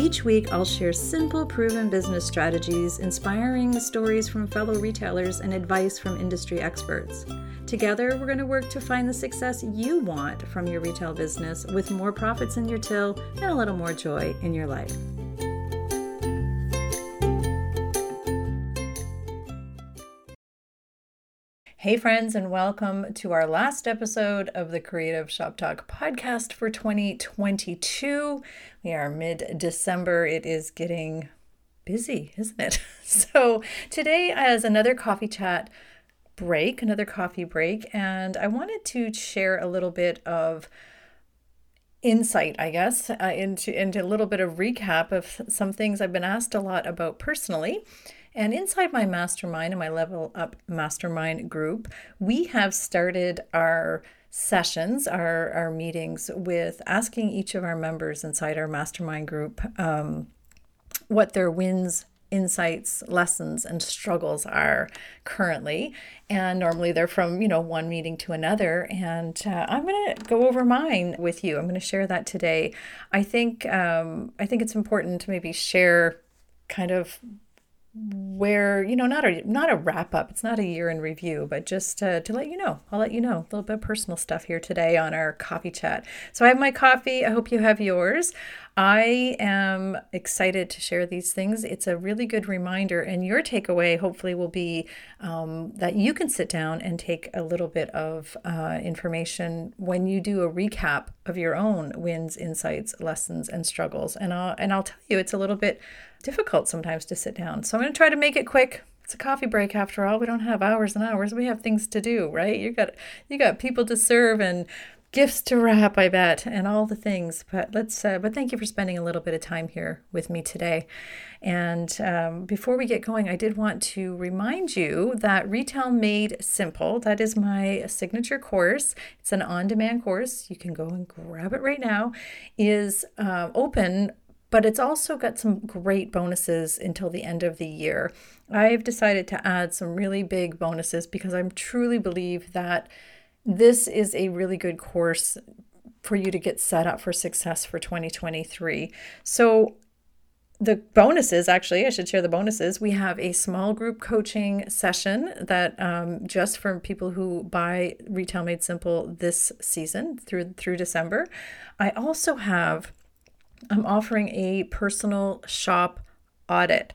Each week, I'll share simple, proven business strategies, inspiring stories from fellow retailers, and advice from industry experts. Together, we're going to work to find the success you want from your retail business with more profits in your till and a little more joy in your life. Hey, friends, and welcome to our last episode of the Creative Shop Talk podcast for 2022. We are mid December. It is getting busy, isn't it? So, today, as another coffee chat break, another coffee break, and I wanted to share a little bit of insight, I guess, uh, into, into a little bit of recap of some things I've been asked a lot about personally. And inside my mastermind and my level up mastermind group, we have started our sessions, our, our meetings with asking each of our members inside our mastermind group um, what their wins insights lessons and struggles are currently. And normally they're from you know one meeting to another. And uh, i'm going to go over mine with you. I'm going to share that today. I think um, i think it's important to maybe share kind of where you know not a not a wrap up. It's not a year in review but just to, to let you know. I'll let you know. A little bit of personal stuff here today on our coffee chat. So i have my coffee. I hope you have yours i am excited to share these things it's a really good reminder and your takeaway hopefully will be um, that you can sit down and take a little bit of uh, information when you do a recap of your own wins insights lessons and struggles and i'll and i'll tell you it's a little bit difficult sometimes to sit down. So I'm going to try to make it quick. It's a coffee break after all. We don't have hours and hours. We have things to do, right? You got you got people to serve and gifts to wrap, I bet, and all the things. But let's. Uh, but thank you for spending a little bit of time here with me today. And um, before we get going, I did want to remind you that Retail Made Simple. That is my signature course. It's an on-demand course. You can go and grab it right now. Is uh, open but it's also got some great bonuses until the end of the year. I've decided to add some really big bonuses because I truly believe that this is a really good course for you to get set up for success for 2023. So, the bonuses actually, I should share the bonuses. We have a small group coaching session that um, just for people who buy Retail Made Simple this season through through December. I also have I'm offering a personal shop audit.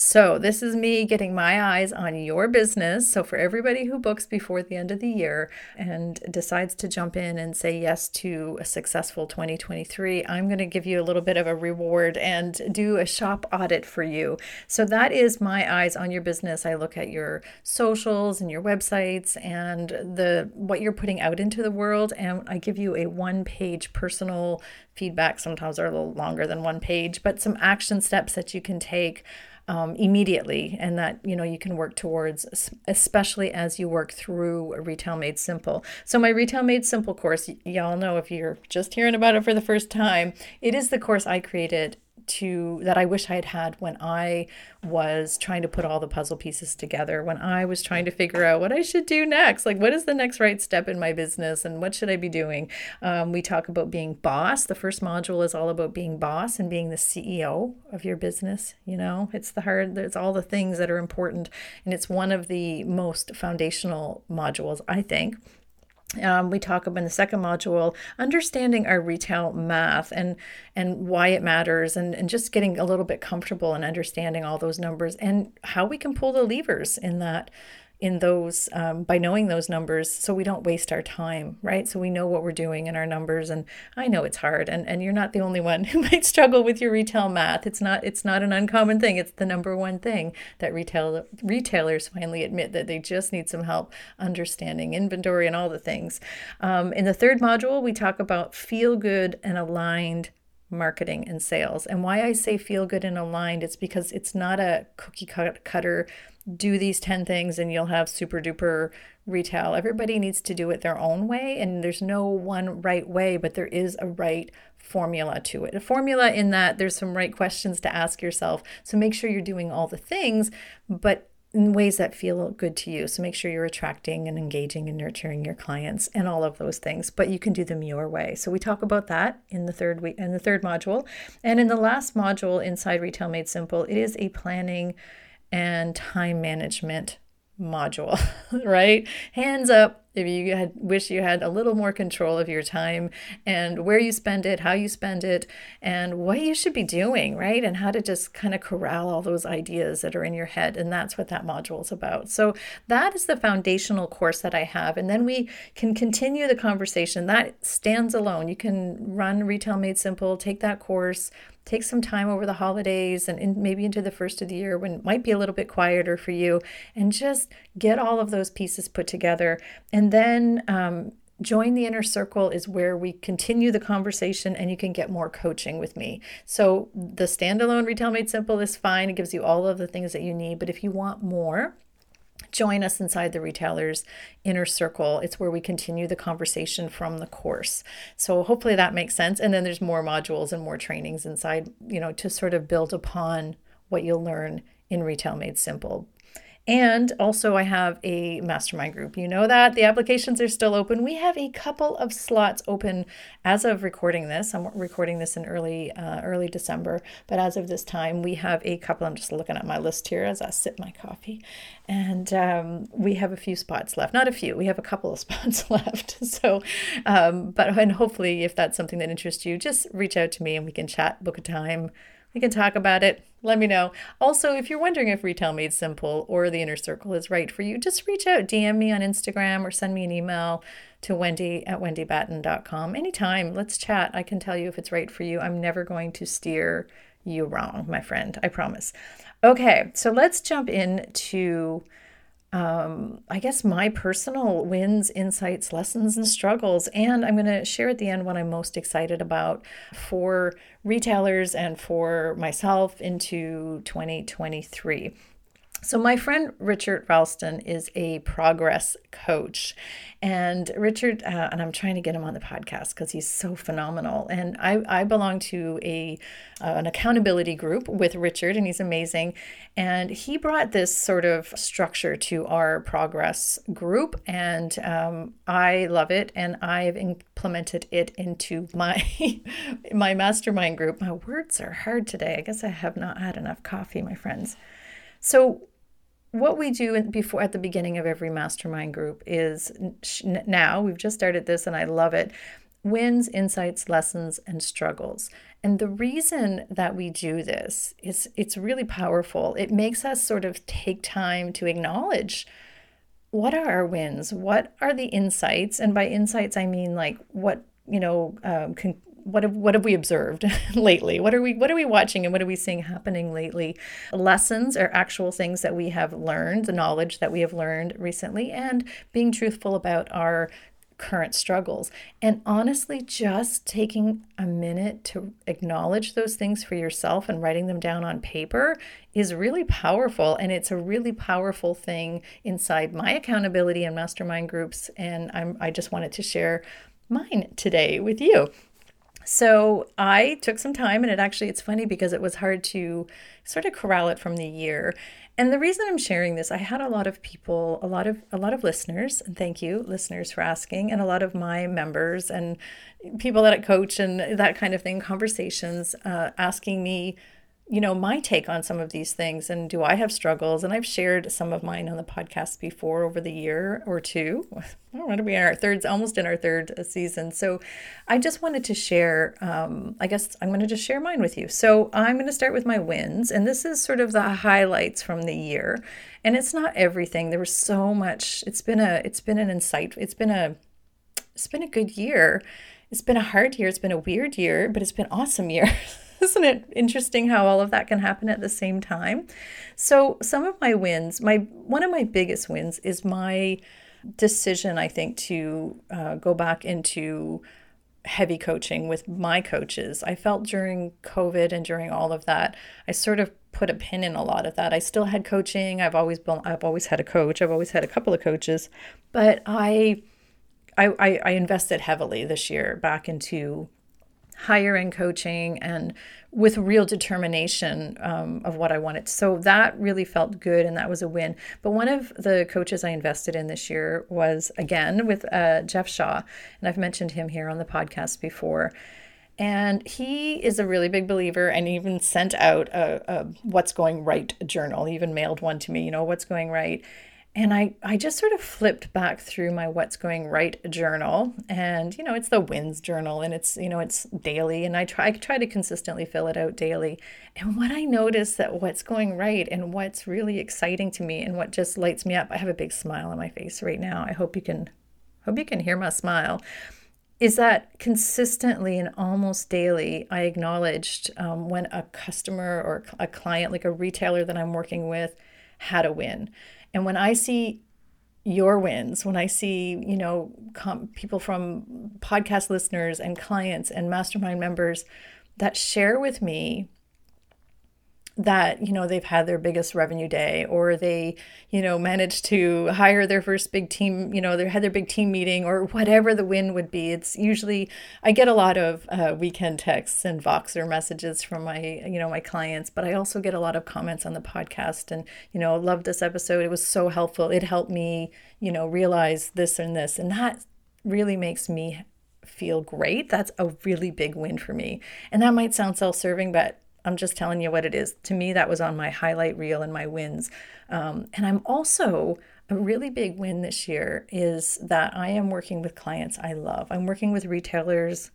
So, this is me getting my eyes on your business. So, for everybody who books before the end of the year and decides to jump in and say yes to a successful 2023, I'm going to give you a little bit of a reward and do a shop audit for you. So, that is my eyes on your business. I look at your socials and your websites and the what you're putting out into the world and I give you a one-page personal feedback. Sometimes are a little longer than one page, but some action steps that you can take um, immediately and that you know you can work towards especially as you work through retail made simple. So my retail made simple course y- y'all know if you're just hearing about it for the first time it is the course i created to that I wish I had had when I was trying to put all the puzzle pieces together, when I was trying to figure out what I should do next. Like, what is the next right step in my business and what should I be doing? Um, we talk about being boss. The first module is all about being boss and being the CEO of your business. You know, it's the hard, it's all the things that are important. And it's one of the most foundational modules, I think. Um, we talk about in the second module understanding our retail math and and why it matters and, and just getting a little bit comfortable and understanding all those numbers and how we can pull the levers in that in those um, by knowing those numbers so we don't waste our time right? So we know what we're doing in our numbers and i know it's hard and, and you're not the only one who might struggle with your retail math. It's not it's not an uncommon thing. It's the number one thing that retail retailers finally admit that they just need some help understanding inventory and all the things. Um, in the third module we talk about feel good and aligned marketing and sales. And why I say feel good and aligned, it's because it's not a cookie cutter, do these 10 things and you'll have super duper retail. Everybody needs to do it their own way, and there's no one right way, but there is a right formula to it. A formula in that there's some right questions to ask yourself. So make sure you're doing all the things, but in ways that feel good to you. So make sure you're attracting and engaging and nurturing your clients and all of those things, but you can do them your way. So we talk about that in the third week in the third module. And in the last module inside Retail Made Simple, it is a planning and time management module, right? Hands up if you had wish you had a little more control of your time and where you spend it, how you spend it, and what you should be doing, right? And how to just kind of corral all those ideas that are in your head. And that's what that module is about. So that is the foundational course that I have. And then we can continue the conversation. That stands alone. You can run Retail Made Simple, take that course take some time over the holidays and in, maybe into the first of the year when it might be a little bit quieter for you and just get all of those pieces put together. And then um, join the inner circle is where we continue the conversation and you can get more coaching with me. So the standalone retail made simple is fine. It gives you all of the things that you need. But if you want more join us inside the retailer's inner circle. It's where we continue the conversation from the course. So hopefully that makes sense. And then there's more modules and more trainings inside, you know, to sort of build upon what you'll learn in Retail Made Simple. And also, I have a mastermind group. You know that the applications are still open. We have a couple of slots open as of recording this. I'm recording this in early uh, early December, but as of this time, we have a couple. I'm just looking at my list here as I sip my coffee, and um, we have a few spots left. Not a few. We have a couple of spots left. So, um, but and hopefully, if that's something that interests you, just reach out to me and we can chat, book a time we can talk about it. Let me know. Also, if you're wondering if Retail Made Simple or the Inner Circle is right for you, just reach out, DM me on Instagram or send me an email to wendy at wendybatten.com anytime. Let's chat. I can tell you if it's right for you. I'm never going to steer you wrong, my friend. I promise. Okay, so let's jump into um, I guess my personal wins, insights, lessons, and struggles. And I'm going to share at the end what I'm most excited about for retailers and for myself into 2023. So, my friend Richard Ralston is a progress coach. And Richard, uh, and I'm trying to get him on the podcast because he's so phenomenal. And I, I belong to a uh, an accountability group with Richard, and he's amazing. And he brought this sort of structure to our progress group, and um, I love it. And I've implemented it into my my mastermind group. My words are hard today. I guess I have not had enough coffee, my friends. So what we do before at the beginning of every mastermind group is now we've just started this and I love it wins, insights, lessons, and struggles. And the reason that we do this is it's really powerful. It makes us sort of take time to acknowledge what are our wins, what are the insights, and by insights I mean like what you know um, con- what have what have we observed lately? What are we what are we watching and what are we seeing happening lately? Lessons are actual things that we have learned, the knowledge that we have learned recently, and being truthful about our current struggles. And honestly, just taking a minute to acknowledge those things for yourself and writing them down on paper is really powerful. And it's a really powerful thing inside my accountability and mastermind groups. And I'm, I just wanted to share mine today with you. So I took some time, and it actually, it's funny because it was hard to sort of corral it from the year. And the reason I'm sharing this, I had a lot of people, a lot of a lot of listeners, and thank you, listeners, for asking, and a lot of my members and people that I coach and that kind of thing, conversations, uh, asking me you know, my take on some of these things and do I have struggles? And I've shared some of mine on the podcast before over the year or two. I don't know, to be in our third, almost in our third season. So I just wanted to share, um, I guess I'm going to just share mine with you. So I'm going to start with my wins. And this is sort of the highlights from the year. And it's not everything. There was so much, it's been a, it's been an insight. It's been a, it's been a good year. It's been a hard year. It's been a weird year, but it's been awesome year. Isn't it interesting how all of that can happen at the same time? So, some of my wins, my one of my biggest wins is my decision, I think, to uh, go back into heavy coaching with my coaches. I felt during COVID and during all of that, I sort of put a pin in a lot of that. I still had coaching. I've always been I've always had a coach. I've always had a couple of coaches, but I I, I, invested heavily this year back into higher end coaching and with real determination um, of what I wanted. So that really felt good and that was a win. But one of the coaches I invested in this year was again with uh, Jeff Shaw. And I've mentioned him here on the podcast before. And he is a really big believer and even sent out a, a What's Going Right journal. He even mailed one to me, you know, What's Going Right. And I, I just sort of flipped back through my What's Going Right journal. And, you know, it's the wins journal and it's, you know, it's daily. And I try, I try to consistently fill it out daily. And what I noticed that what's going right and what's really exciting to me and what just lights me up, I have a big smile on my face right now. I hope you can, hope you can hear my smile is that consistently and almost daily, I acknowledged um, when a customer or a client, like a retailer that I'm working with, had a win. And when I see your wins, when I see, you know, com- people from podcast listeners and clients and mastermind members that share with me that you know they've had their biggest revenue day or they you know managed to hire their first big team you know they had their big team meeting or whatever the win would be. It's usually i get a lot of uh, weekend texts and voxer messages from my you know my clients but i also get a lot of comments on the podcast and you know love this episode. It was so helpful. It helped me you know realize this and this and that really makes me feel great. That's a really big win for me. And that might sound self-serving but I'm just telling you what it is. To me, that was on my highlight reel and my wins. Um, and I'm also a really big win this year is that I am working with clients I love. I'm working with retailers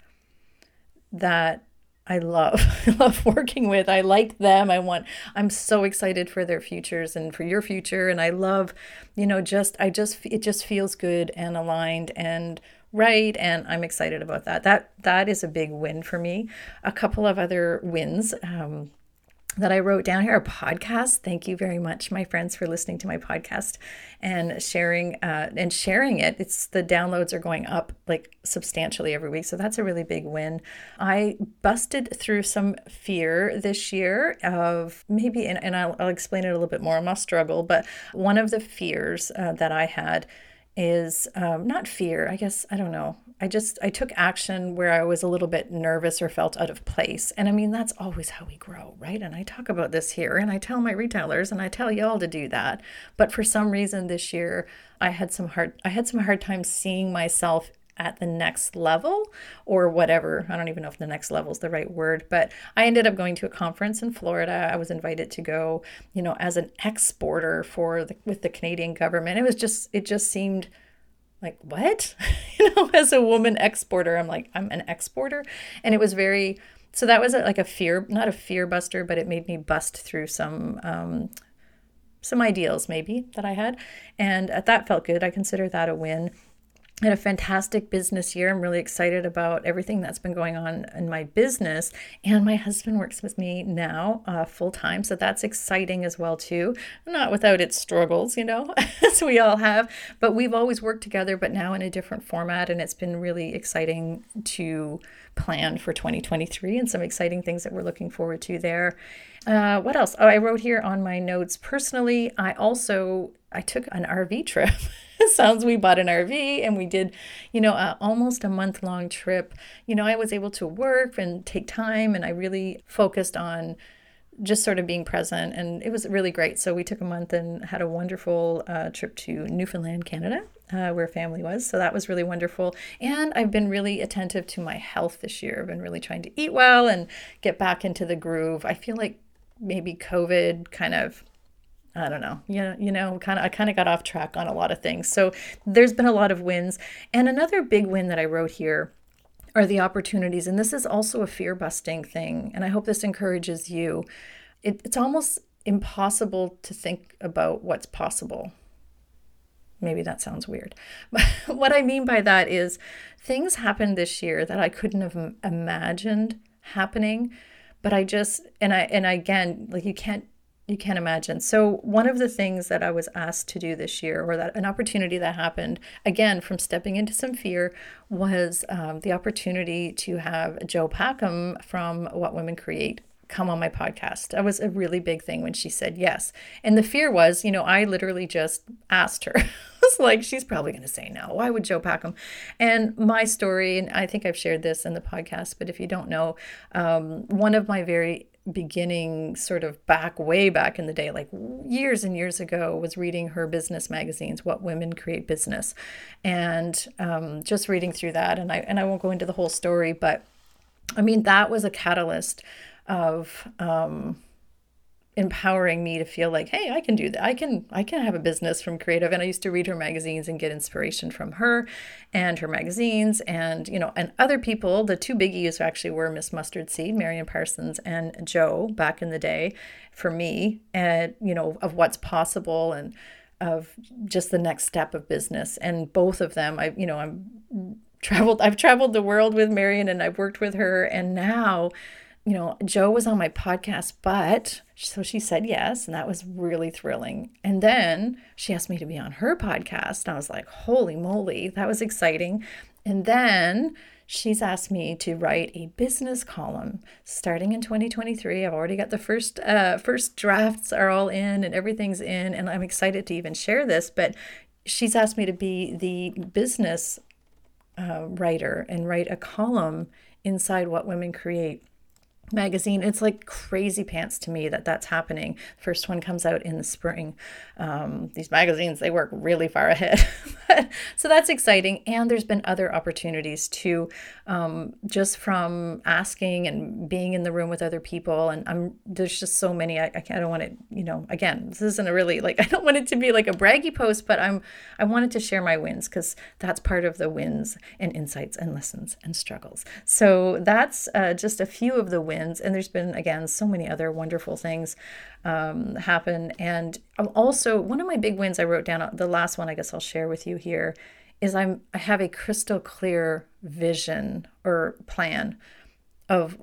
that I love. I love working with. I like them. I want I'm so excited for their futures and for your future and I love, you know, just I just it just feels good and aligned and right and i'm excited about that that that is a big win for me a couple of other wins um, that I wrote down here a podcast. Thank you very much, my friends, for listening to my podcast and sharing uh, and sharing it. It's the downloads are going up like substantially every week, so that's a really big win. I busted through some fear this year of maybe, and, and I'll, I'll explain it a little bit more. I'm a struggle, but one of the fears uh, that I had is um, not fear i guess i don't know. I just i took action where i was a little bit nervous or felt out of place. And i mean that's always how we grow right? And i talk about this here and i tell my retailers and i tell y'all to do that. But for some reason this year i had some hard i had some hard time seeing myself at the next level or whatever. I don't even know if the next level is the right word, but I ended up going to a conference in Florida. I was invited to go, you know, as an exporter for the, with the Canadian government. It was just it just seemed like what? you know, as a woman exporter, I'm like I'm an exporter and it was very so that was like a fear, not a fear buster, but it made me bust through some um some ideals maybe that I had and that felt good. I consider that a win had a fantastic business year. I'm really excited about everything that's been going on in my business. And my husband works with me now uh, full time. So that's exciting as well, too. Not without its struggles, you know, as we all have. But we've always worked together, but now in a different format. And it's been really exciting to plan for 2023 and some exciting things that we're looking forward to there. Uh, what else? Oh, I wrote here on my notes personally, I also I took an RV trip. sounds we bought an RV and we did, you know, almost a month long trip. You know, I was able to work and take time and I really focused on just sort of being present and it was really great. So we took a month and had a wonderful uh, trip to Newfoundland, Canada. Uh, where family was. So that was really wonderful. And I've been really attentive to my health this year. I've been really trying to eat well and get back into the groove. I feel like maybe COVID kind of I don't know. Yeah, you know, kind of I kind of got off track on a lot of things. So there's been a lot of wins. And another big win that I wrote here are the opportunities. And this is also a fear busting thing. And I hope this encourages you. It, it's almost impossible to think about what's possible. Maybe that sounds weird. But what I mean by that is things happened this year that I couldn't have imagined happening. But I just, and I, and again, like you can't you can't imagine. So, one of the things that I was asked to do this year, or that an opportunity that happened, again, from stepping into some fear, was um, the opportunity to have Jo Packham from What Women Create come on my podcast. That was a really big thing when she said yes. And the fear was, you know, I literally just asked her. I was like, she's probably going to say no. Why would Jo Packham? And my story, and I think I've shared this in the podcast, but if you don't know, um, one of my very beginning sort of back way back in the day like years and years ago was reading her business magazines what women create business. And um, just reading through that and i and i won't go into the whole story but i mean that was a catalyst of um, empowering me to feel like hey i can do that i can i can have a business from creative. And i used to read her magazines and get inspiration from her and her magazines and you know and other people. The two biggies actually were miss mustard seed marian parsons and jo back in the day for me and you know of what's possible and of just the next step of business. And both of them i you know i'm traveled i've traveled the world with marian and i've worked with her. And now you know, Jo was on my podcast, but so she said yes, and that was really thrilling. And then she asked me to be on her podcast, and I was like, holy moly, that was exciting. And then she's asked me to write a business column starting in 2023. I've already got the first uh, first drafts are all in, and everything's in, and I'm excited to even share this. But she's asked me to be the business uh, writer and write a column inside What Women Create magazine. It's like crazy pants to me that that's happening. First one comes out in the spring. Um, these magazines, they work really far ahead. so that's exciting. And there's been other opportunities too, um, just from asking and being in the room with other people. And I'm there's just so many. I, I don't want it, you know, again, this isn't a really like, I don't want it to be like a braggy post, but I'm, I wanted to share my wins because that's part of the wins and insights and lessons and struggles. So that's uh, just a few of the wins. And there's been, again, so many other wonderful things um, happen. And I'm also, one of my big wins I wrote down, the last one I guess I'll share with you here, is I'm, I have a crystal clear vision or plan of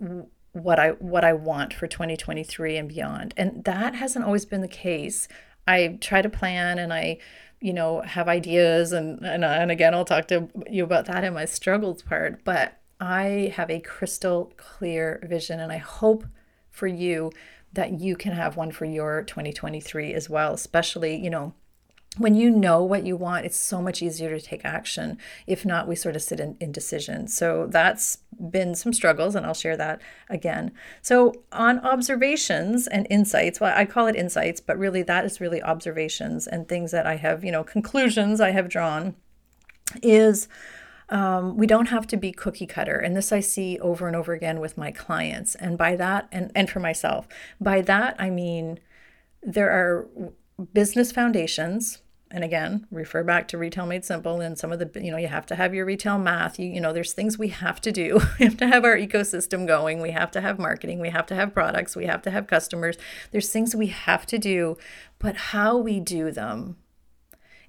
what I what I want for 2023 and beyond. And that hasn't always been the case. I try to plan and I you know have ideas and and, uh, and again I'll talk to you about that in my struggles part, but I have a crystal clear vision, and I hope for you that you can have one for your 2023 as well, especially, you know, when you know what you want, it's so much easier to take action. If not, we sort of sit in indecision. So that's been some struggles, and I'll share that again. So, on observations and insights, well, I call it insights, but really that is really observations and things that I have, you know, conclusions I have drawn is um, we don't have to be cookie cutter. And this I see over and over again with my clients. And by that, and, and for myself, by that, I mean there are business foundations. And again, refer back to Retail Made Simple and some of the, you know, you have to have your retail math. You, you know, there's things we have to do. we have to have our ecosystem going. We have to have marketing. We have to have products. We have to have customers. There's things we have to do, but how we do them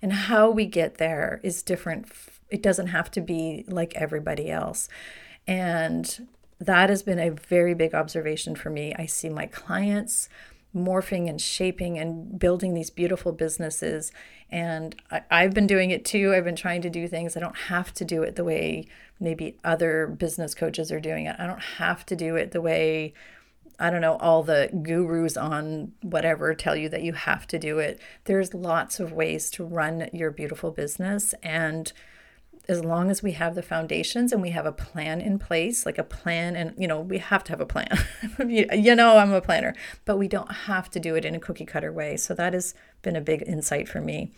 and how we get there is different it doesn't have to be like everybody else. And that has been a very big observation for me. I see my clients morphing and shaping and building these beautiful businesses. And I, have been doing it too. I've been trying to do things. I don't have to do it the way maybe other business coaches are doing it. I don't have to do it the way, I don't know, all the gurus on whatever tell you that you have to do it. There's lots of ways to run your beautiful business. And as long as we have the foundations and we have a plan in place, like a plan, and you know, we have to have a plan. you know, I'm a planner, but we don't have to do it in a cookie cutter way. So that has been a big insight for me.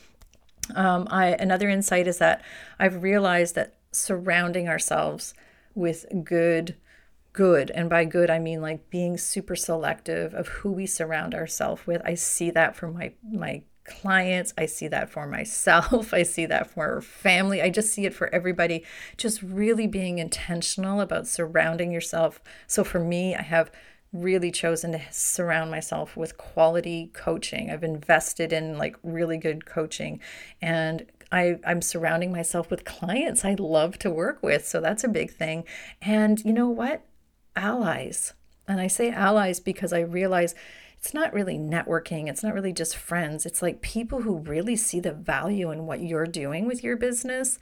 Um, I another insight is that I've realized that surrounding ourselves with good good and by good i mean like being super selective of who we surround ourselves with i see that from my my clients. I see that for myself. I see that for family. I just see it for everybody. Just really being intentional about surrounding yourself. So for me, I have really chosen to surround myself with quality coaching. I've invested in like really good coaching and I, I'm surrounding myself with clients I love to work with. So that's a big thing. And you know what? Allies. And I say allies because I realize it's not really networking, it's not really just friends. It's like people who really see the value in what you're doing with your business.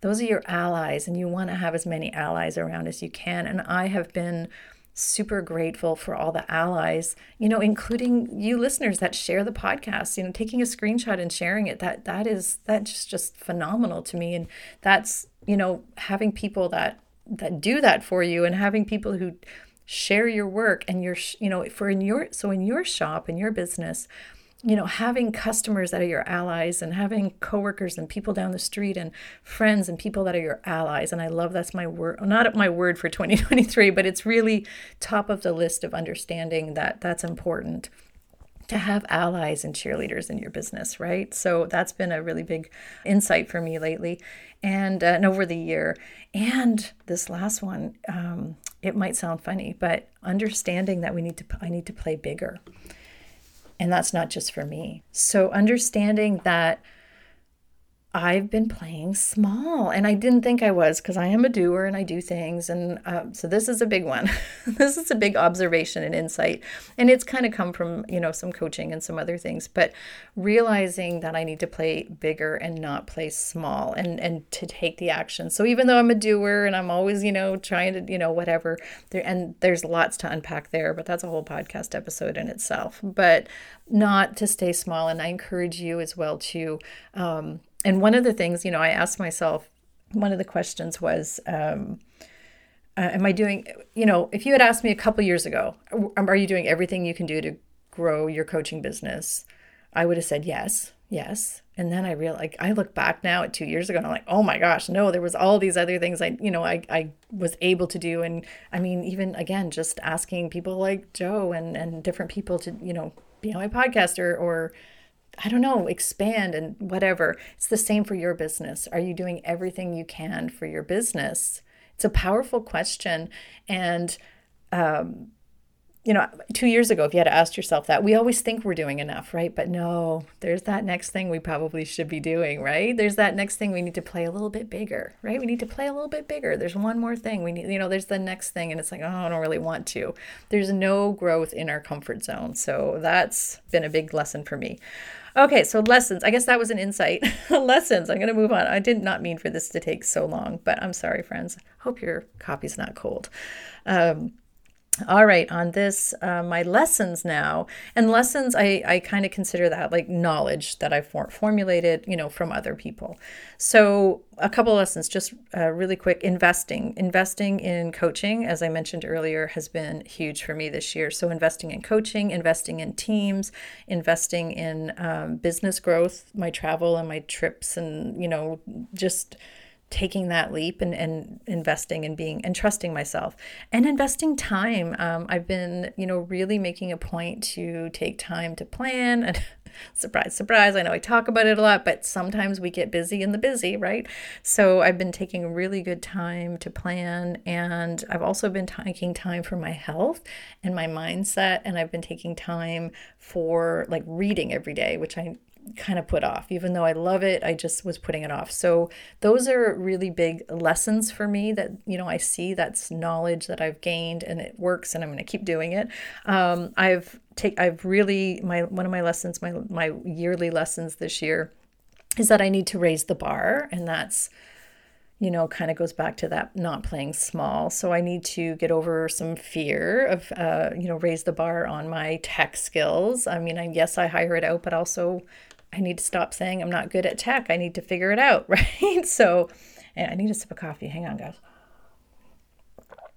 Those are your allies, and you want to have as many allies around as you can. And I have been super grateful for all the allies, you know, including you listeners that share the podcast, you know, taking a screenshot and sharing it. That that is that's just, just phenomenal to me. And that's, you know, having people that that do that for you and having people who share your work and your you know for in your so in your shop in your business you know having customers that are your allies and having coworkers and people down the street and friends and people that are your allies and i love that's my word not my word for 2023 but it's really top of the list of understanding that that's important to have allies and cheerleaders in your business, right? So that's been a really big insight for me lately and, uh, and over the year. And this last one, um, it might sound funny, but understanding that we need to, I need to play bigger. And that's not just for me. So understanding that I've been playing small and I didn't think I was because I am a doer and I do things. And uh, so this is a big one. this is a big observation and insight. And it's kind of come from, you know, some coaching and some other things, but realizing that I need to play bigger and not play small and, and to take the action. So even though I'm a doer and I'm always, you know, trying to, you know, whatever there, and there's lots to unpack there, but that's a whole podcast episode in itself, but not to stay small. And I encourage you as well to, um, and one of the things, you know, I asked myself, one of the questions was, um, uh, am I doing, you know, if you had asked me a couple years ago, are you doing everything you can do to grow your coaching business? I would have said yes, yes. And then I realized, like, I look back now at two years ago and I'm like, oh my gosh, no, there was all these other things I, you know, I, I was able to do. And I mean, even again, just asking people like Jo and, and different people to, you know, be on my podcast or, or I don't know, expand and whatever. It's the same for your business. Are you doing everything you can for your business? It's a powerful question. And, um, you know, two years ago, if you had asked yourself that, we always think we're doing enough, right? But no, there's that next thing we probably should be doing, right? There's that next thing we need to play a little bit bigger, right? We need to play a little bit bigger. There's one more thing we need, you know, there's the next thing, and it's like, oh, I don't really want to. There's no growth in our comfort zone. So that's been a big lesson for me. Okay, so lessons. I guess that was an insight. lessons. I'm going to move on. I did not mean for this to take so long, but I'm sorry, friends. Hope your coffee's not cold. Um, all right on this uh, my lessons now and lessons i, I kind of consider that like knowledge that i've for- formulated you know from other people. So a couple lessons just uh, really quick investing. Investing in coaching as i mentioned earlier has been huge for me this year. So investing in coaching investing in teams investing in um, business growth my travel and my trips and you know just taking that leap and, and investing and being and trusting myself and investing time. Um, i've been you know really making a point to take time to plan and surprise surprise i know i talk about it a lot but sometimes we get busy in the busy right? So i've been taking really good time to plan and i've also been taking time for my health and my mindset and i've been taking time for like reading every day which i kind of put off. Even though I love it, I just was putting it off. So those are really big lessons for me that, you know, I see that's knowledge that I've gained and it works and I'm going to keep doing it. Um, I've take I've really my one of my lessons, my my yearly lessons this year is that I need to raise the bar and that's you know, kind of goes back to that not playing small. So I need to get over some fear of, uh, you know, raise the bar on my tech skills. I mean, I, yes, I hire it out, but also I need to stop saying I'm not good at tech. I need to figure it out, right? So, I need a sip of coffee. Hang on, guys.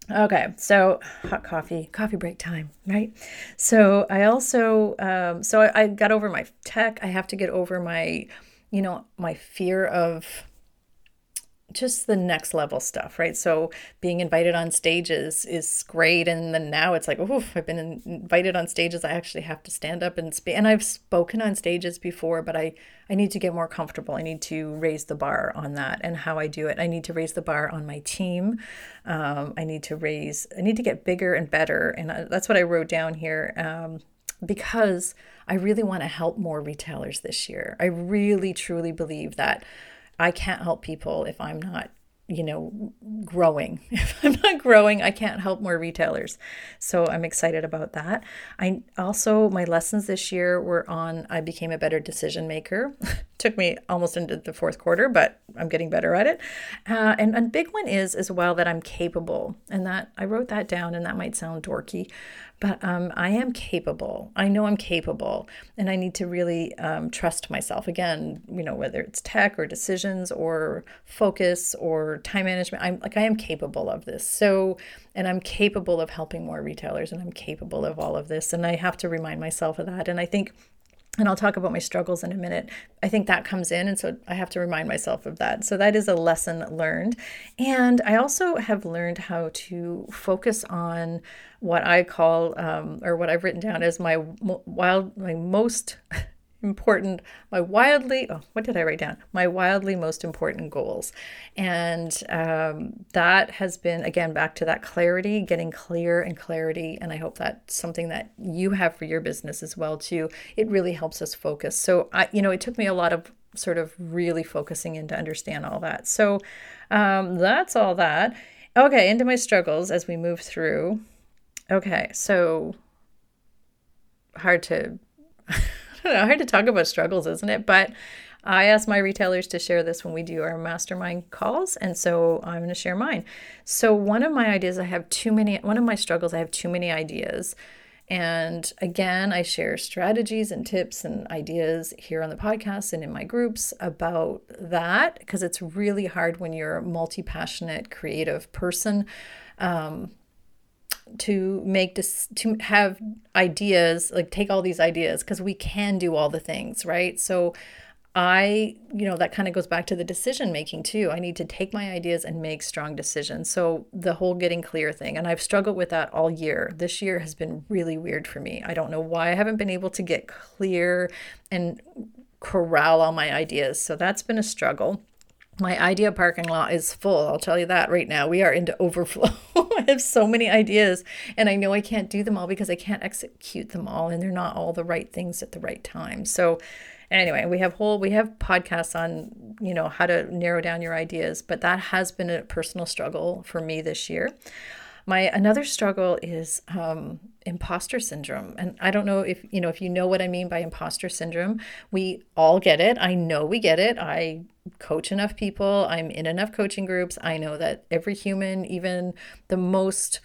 Okay, so hot coffee, coffee break time, right? So I also, um, so I, I got over my tech. I have to get over my, you know, my fear of just the next level stuff, right? So being invited on stages is great, and then now it's like, oh, I've been invited on stages. I actually have to stand up and speak, and I've spoken on stages before, but I I need to get more comfortable. I need to raise the bar on that and how I do it. I need to raise the bar on my team. Um, I need to raise. I need to get bigger and better, and uh, that's what I wrote down here. Um, because I really want to help more retailers this year. I really truly believe that I can't help people if I'm not you know, growing. If I'm not growing, I can't help more retailers. So I'm excited about that. I also, my lessons this year were on I became a better decision maker. Took me almost into the fourth quarter, but I'm getting better at it. Uh, and a big one is as well that I'm capable. And that I wrote that down, and that might sound dorky, but um, I am capable. I know I'm capable, and I need to really um, trust myself. Again, you know, whether it's tech or decisions or focus or time management, I'm like I am capable of this. So, and I'm capable of helping more retailers, and I'm capable of all of this, and I have to remind myself of that. And I think and I'll talk about my struggles in a minute. I think that comes in. And so I have to remind myself of that. So that is a lesson learned. And I also have learned how to focus on what I call, um, or what I've written down as my wild, my most important, my wildly, oh, what did I write down? My wildly most important goals. And um, that has been, again, back to that clarity, getting clear and clarity. And I hope that's something that you have for your business as well, too. It really helps us focus. So, I, you know, it took me a lot of sort of really focusing in to understand all that. So um, that's all that. Okay, into my struggles as we move through. Okay, so hard to know, hard to talk about struggles, isn't it? But I ask my retailers to share this when we do our mastermind calls, and so I'm going to share mine. So one of my ideas, I have too many. One of my struggles, I have too many ideas. And again, I share strategies and tips and ideas here on the podcast and in my groups about that because it's really hard when you're a multi passionate creative person. Um, to make this to have ideas like take all these ideas because we can do all the things right? So i you know that kind of goes back to the decision making too. I need to take my ideas and make strong decisions. So the whole getting clear thing and i've struggled with that all year. This year has been really weird for me. I don't know why i haven't been able to get clear and corral all my ideas. So that's been a struggle my idea parking lot is full. I'll tell you that right now. We are into overflow. I have so many ideas, and I know I can't do them all because I can't execute them all, and they're not all the right things at the right time. So, anyway, we have whole we have podcasts on you know how to narrow down your ideas, but that has been a personal struggle for me this year. My another struggle is um, imposter syndrome, and I don't know if you know if you know what I mean by imposter syndrome. We all get it. I know we get it. I coach enough people. I'm in enough coaching groups. I know that every human, even the most,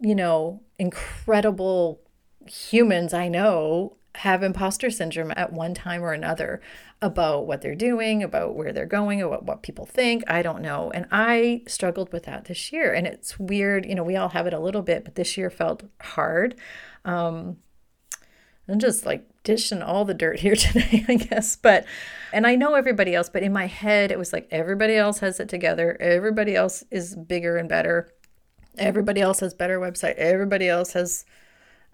you know, incredible humans I know have imposter syndrome at one time or another about what they're doing, about where they're going, about what people think. I don't know. And I struggled with that this year. And it's weird, you know, we all have it a little bit, but this year felt hard. Um, I'm just like dishing all the dirt here today, I guess. But, and I know everybody else, but in my head, it was like everybody else has it together. Everybody else is bigger and better. Everybody else has better website. Everybody else has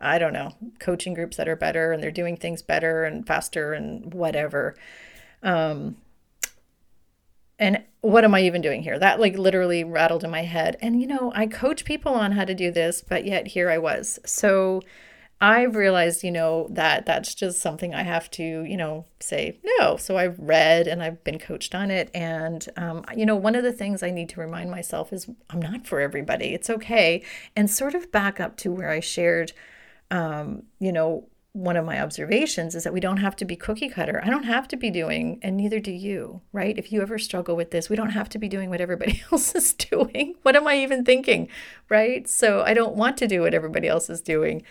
I don't know, coaching groups that are better and they're doing things better and faster and whatever. Um, and what am I even doing here? That like literally rattled in my head. And you know, I coach people on how to do this, but yet here I was. So I've realized, you know, that that's just something I have to, you know, say no. So I've read and I've been coached on it. And, um, you know, one of the things I need to remind myself is I'm not for everybody. It's okay. And sort of back up to where I shared um, you know, one of my observations is that we don't have to be cookie cutter. I don't have to be doing, and neither do you, right? If you ever struggle with this, we don't have to be doing what everybody else is doing. What am I even thinking, right? So I don't want to do what everybody else is doing.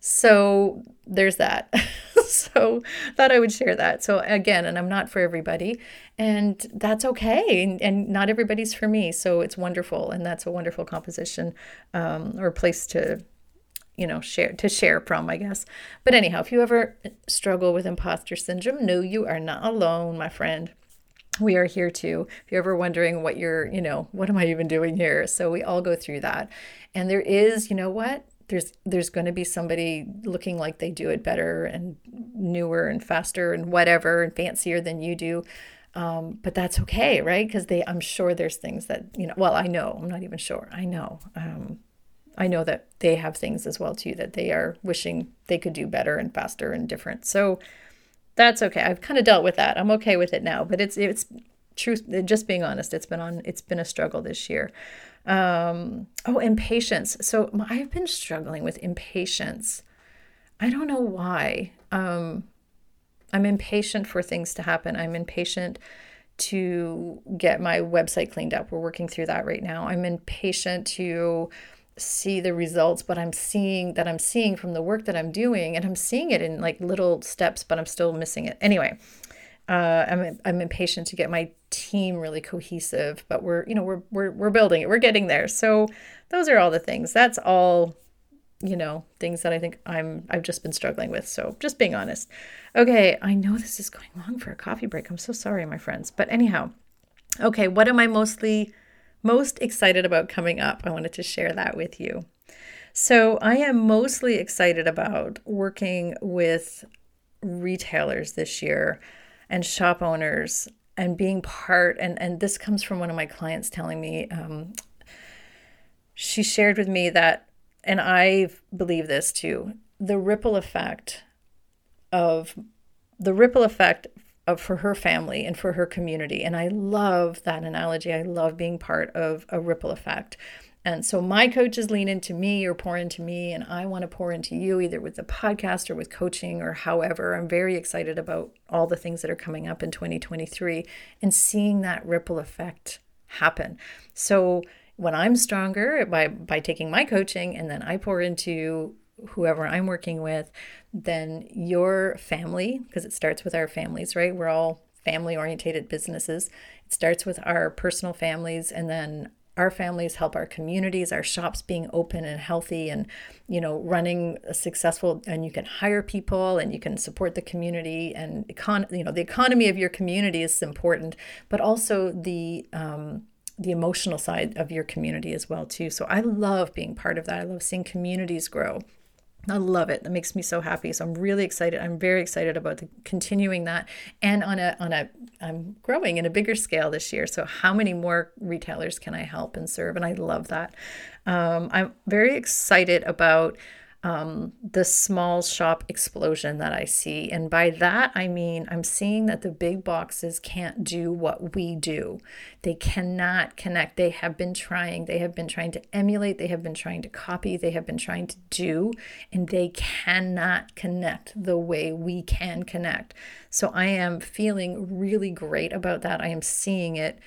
So there's that. so thought I would share that. So again, and I'm not for everybody, and that's okay. And, and not everybody's for me. So it's wonderful, and that's a wonderful composition um, or place to you know share to share from i guess. But anyhow if you ever struggle with imposter syndrome no you are not alone my friend. We are here too. If you're ever wondering what you're you know what am i even doing here? So we all go through that. And there is you know what? There's there's going to be somebody looking like they do it better and newer and faster and whatever and fancier than you do. Um, but that's okay right? Because they i'm sure there's things that you know well i know i'm not even sure. I know. Um, I know that they have things as well too that they are wishing they could do better and faster and different. So that's okay. I've kind of dealt with that. I'm okay with it now, but it's it's truth just being honest it's been on it's been a struggle this year. Um oh impatience. So i've been struggling with impatience. I don't know why. Um i'm impatient for things to happen. I'm impatient to get my website cleaned up. We're working through that right now. I'm impatient to see the results but i'm seeing that i'm seeing from the work that i'm doing and i'm seeing it in like little steps but i'm still missing it. Anyway uh, I'm, I'm impatient to get my team really cohesive but we're you know we're, we're we're building it. We're getting there. So those are all the things. That's all you know things that i think i'm i've just been struggling with. So just being honest. Okay i know this is going long for a coffee break. I'm so sorry my friends. But anyhow okay what am i mostly most excited about coming up. I wanted to share that with you. So, I am mostly excited about working with retailers this year and shop owners and being part and and this comes from one of my clients telling me um, she shared with me that and i believe this too the ripple effect of the ripple effect of for her family and for her community. And I love that analogy. I love being part of a ripple effect. And so my coaches lean into me or pour into me, and I want to pour into you either with the podcast or with coaching or however. I'm very excited about all the things that are coming up in 2023 and seeing that ripple effect happen. So when I'm stronger by by taking my coaching and then I pour into whoever I'm working with, then your family, because it starts with our families, right? We're all family orientated businesses. It starts with our personal families and then our families help our communities our shops being open and healthy and you know running a successful and you can hire people and you can support the community and econ you know the economy of your community is important but also the um, the emotional side of your community as well too so i love being part of that i love seeing communities grow I love it. That makes me so happy. So I'm really excited. I'm very excited about the, continuing that, and on a on a I'm growing in a bigger scale this year. So how many more retailers can I help and serve? And I love that. Um, I'm very excited about um, the small shop explosion that I see. And by that, I mean I'm seeing that the big boxes can't do what we do. They cannot connect. They have been trying. They have been trying to emulate. They have been trying to copy. They have been trying to do, and they cannot connect the way we can connect. So I am feeling really great about that. I am seeing it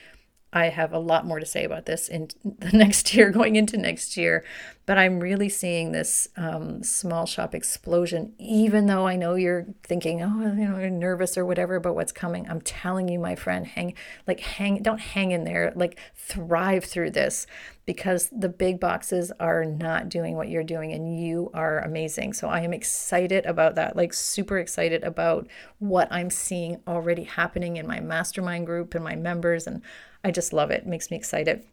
I have a lot more to say about this in the next year, going into next year. But I'm really seeing this um, small shop explosion, even though I know you're thinking, oh, you know, you're nervous or whatever about what's coming. I'm telling you, my friend, hang, like, hang, don't hang in there, like, thrive through this because the big boxes are not doing what you're doing and you are amazing. So I am excited about that, like, super excited about what I'm seeing already happening in my mastermind group and my members. And I just love it. it makes me excited.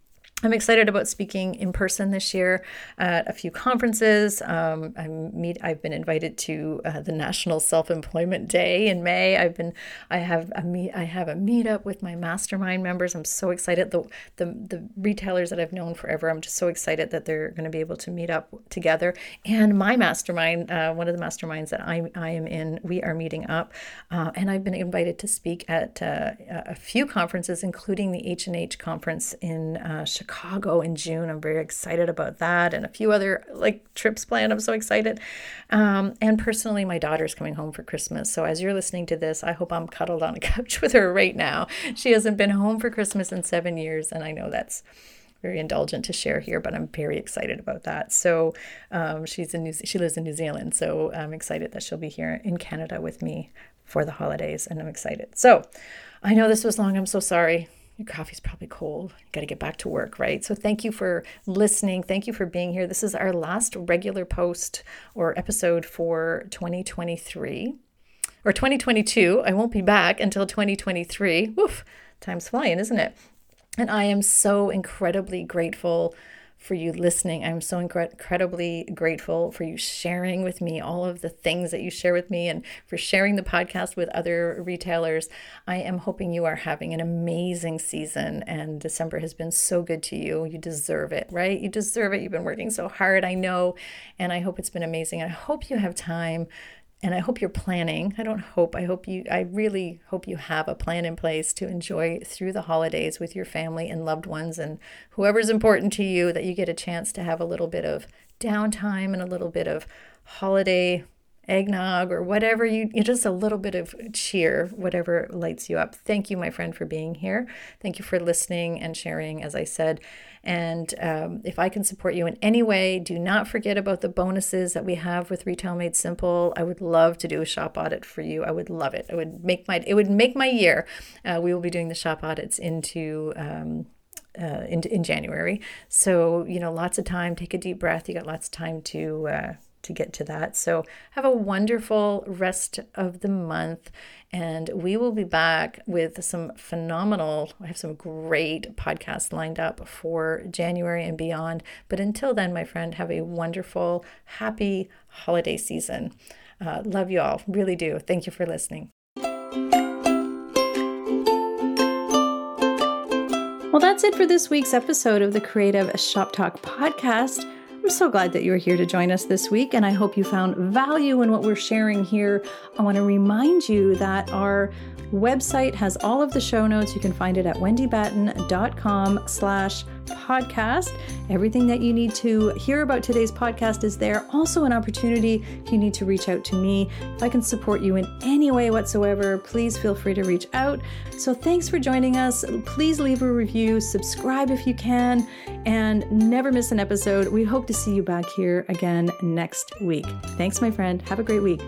I'm excited about speaking in person this year at a few conferences. Um, meet. I've been invited to uh, the National Self Employment Day in May. I've been. I have a meet. I have a meetup with my mastermind members. I'm so excited. The the the retailers that I've known forever. I'm just so excited that they're going to be able to meet up together. And my mastermind, uh, one of the masterminds that I I am in, we are meeting up, uh, and I've been invited to speak at uh, a few conferences, including the H and H conference in Chicago uh, Chicago in June. I'm very excited about that and a few other like trips planned. I'm so excited. Um, and personally, my daughter's coming home for Christmas. So as you're listening to this, I hope I'm cuddled on a couch with her right now. She hasn't been home for Christmas in seven years. And I know that's very indulgent to share here, but I'm very excited about that. So um, she's in New she lives in New Zealand, so I'm excited that she'll be here in Canada with me for the holidays, and I'm excited. So I know this was long. I'm so sorry your coffee's probably cold. You got to get back to work, right? So thank you for listening. Thank you for being here. This is our last regular post or episode for 2023 or 2022. I won't be back until 2023. Woof, time's flying, isn't it? And I am so incredibly grateful for you listening. I'm so incre- incredibly grateful for you sharing with me all of the things that you share with me and for sharing the podcast with other retailers. I am hoping you are having an amazing season and December has been so good to you. You deserve it, right? You deserve it. You've been working so hard, I know, and I hope it's been amazing. I hope you have time and I hope you're planning. I don't hope, I hope you, I really hope you have a plan in place to enjoy through the holidays with your family and loved ones and whoever's important to you, that you get a chance to have a little bit of downtime and a little bit of holiday eggnog or whatever you, you just a little bit of cheer whatever lights you up. Thank you my friend for being here. Thank you for listening and sharing as i said. And um, if i can support you in any way do not forget about the bonuses that we have with retail made simple. I would love to do a shop audit for you. I would love it. It would make my it would make my year. Uh, we will be doing the shop audits into um, uh, in, in January. So, you know, lots of time, take a deep breath. You got lots of time to, uh, to get to that. So, have a wonderful rest of the month. And we will be back with some phenomenal, I have some great podcasts lined up for January and beyond. But until then, my friend, have a wonderful, happy holiday season. Uh, love you all. Really do. Thank you for listening. Well, that's it for this week's episode of the Creative Shop Talk podcast. I'm so glad that you're here to join us this week, and I hope you found value in what we're sharing here. I want to remind you that our website has all of the show notes. You can find it at wendybatten.com slash podcast. Everything that you need to hear about today's podcast is there. Also, an opportunity if you need to reach out to me. If I can support you in any way whatsoever, please feel free to reach out. So, thanks for joining us. Please leave a review, subscribe if you can, and never miss an episode. We hope to see you back here again next week. Thanks, my friend. Have a great week.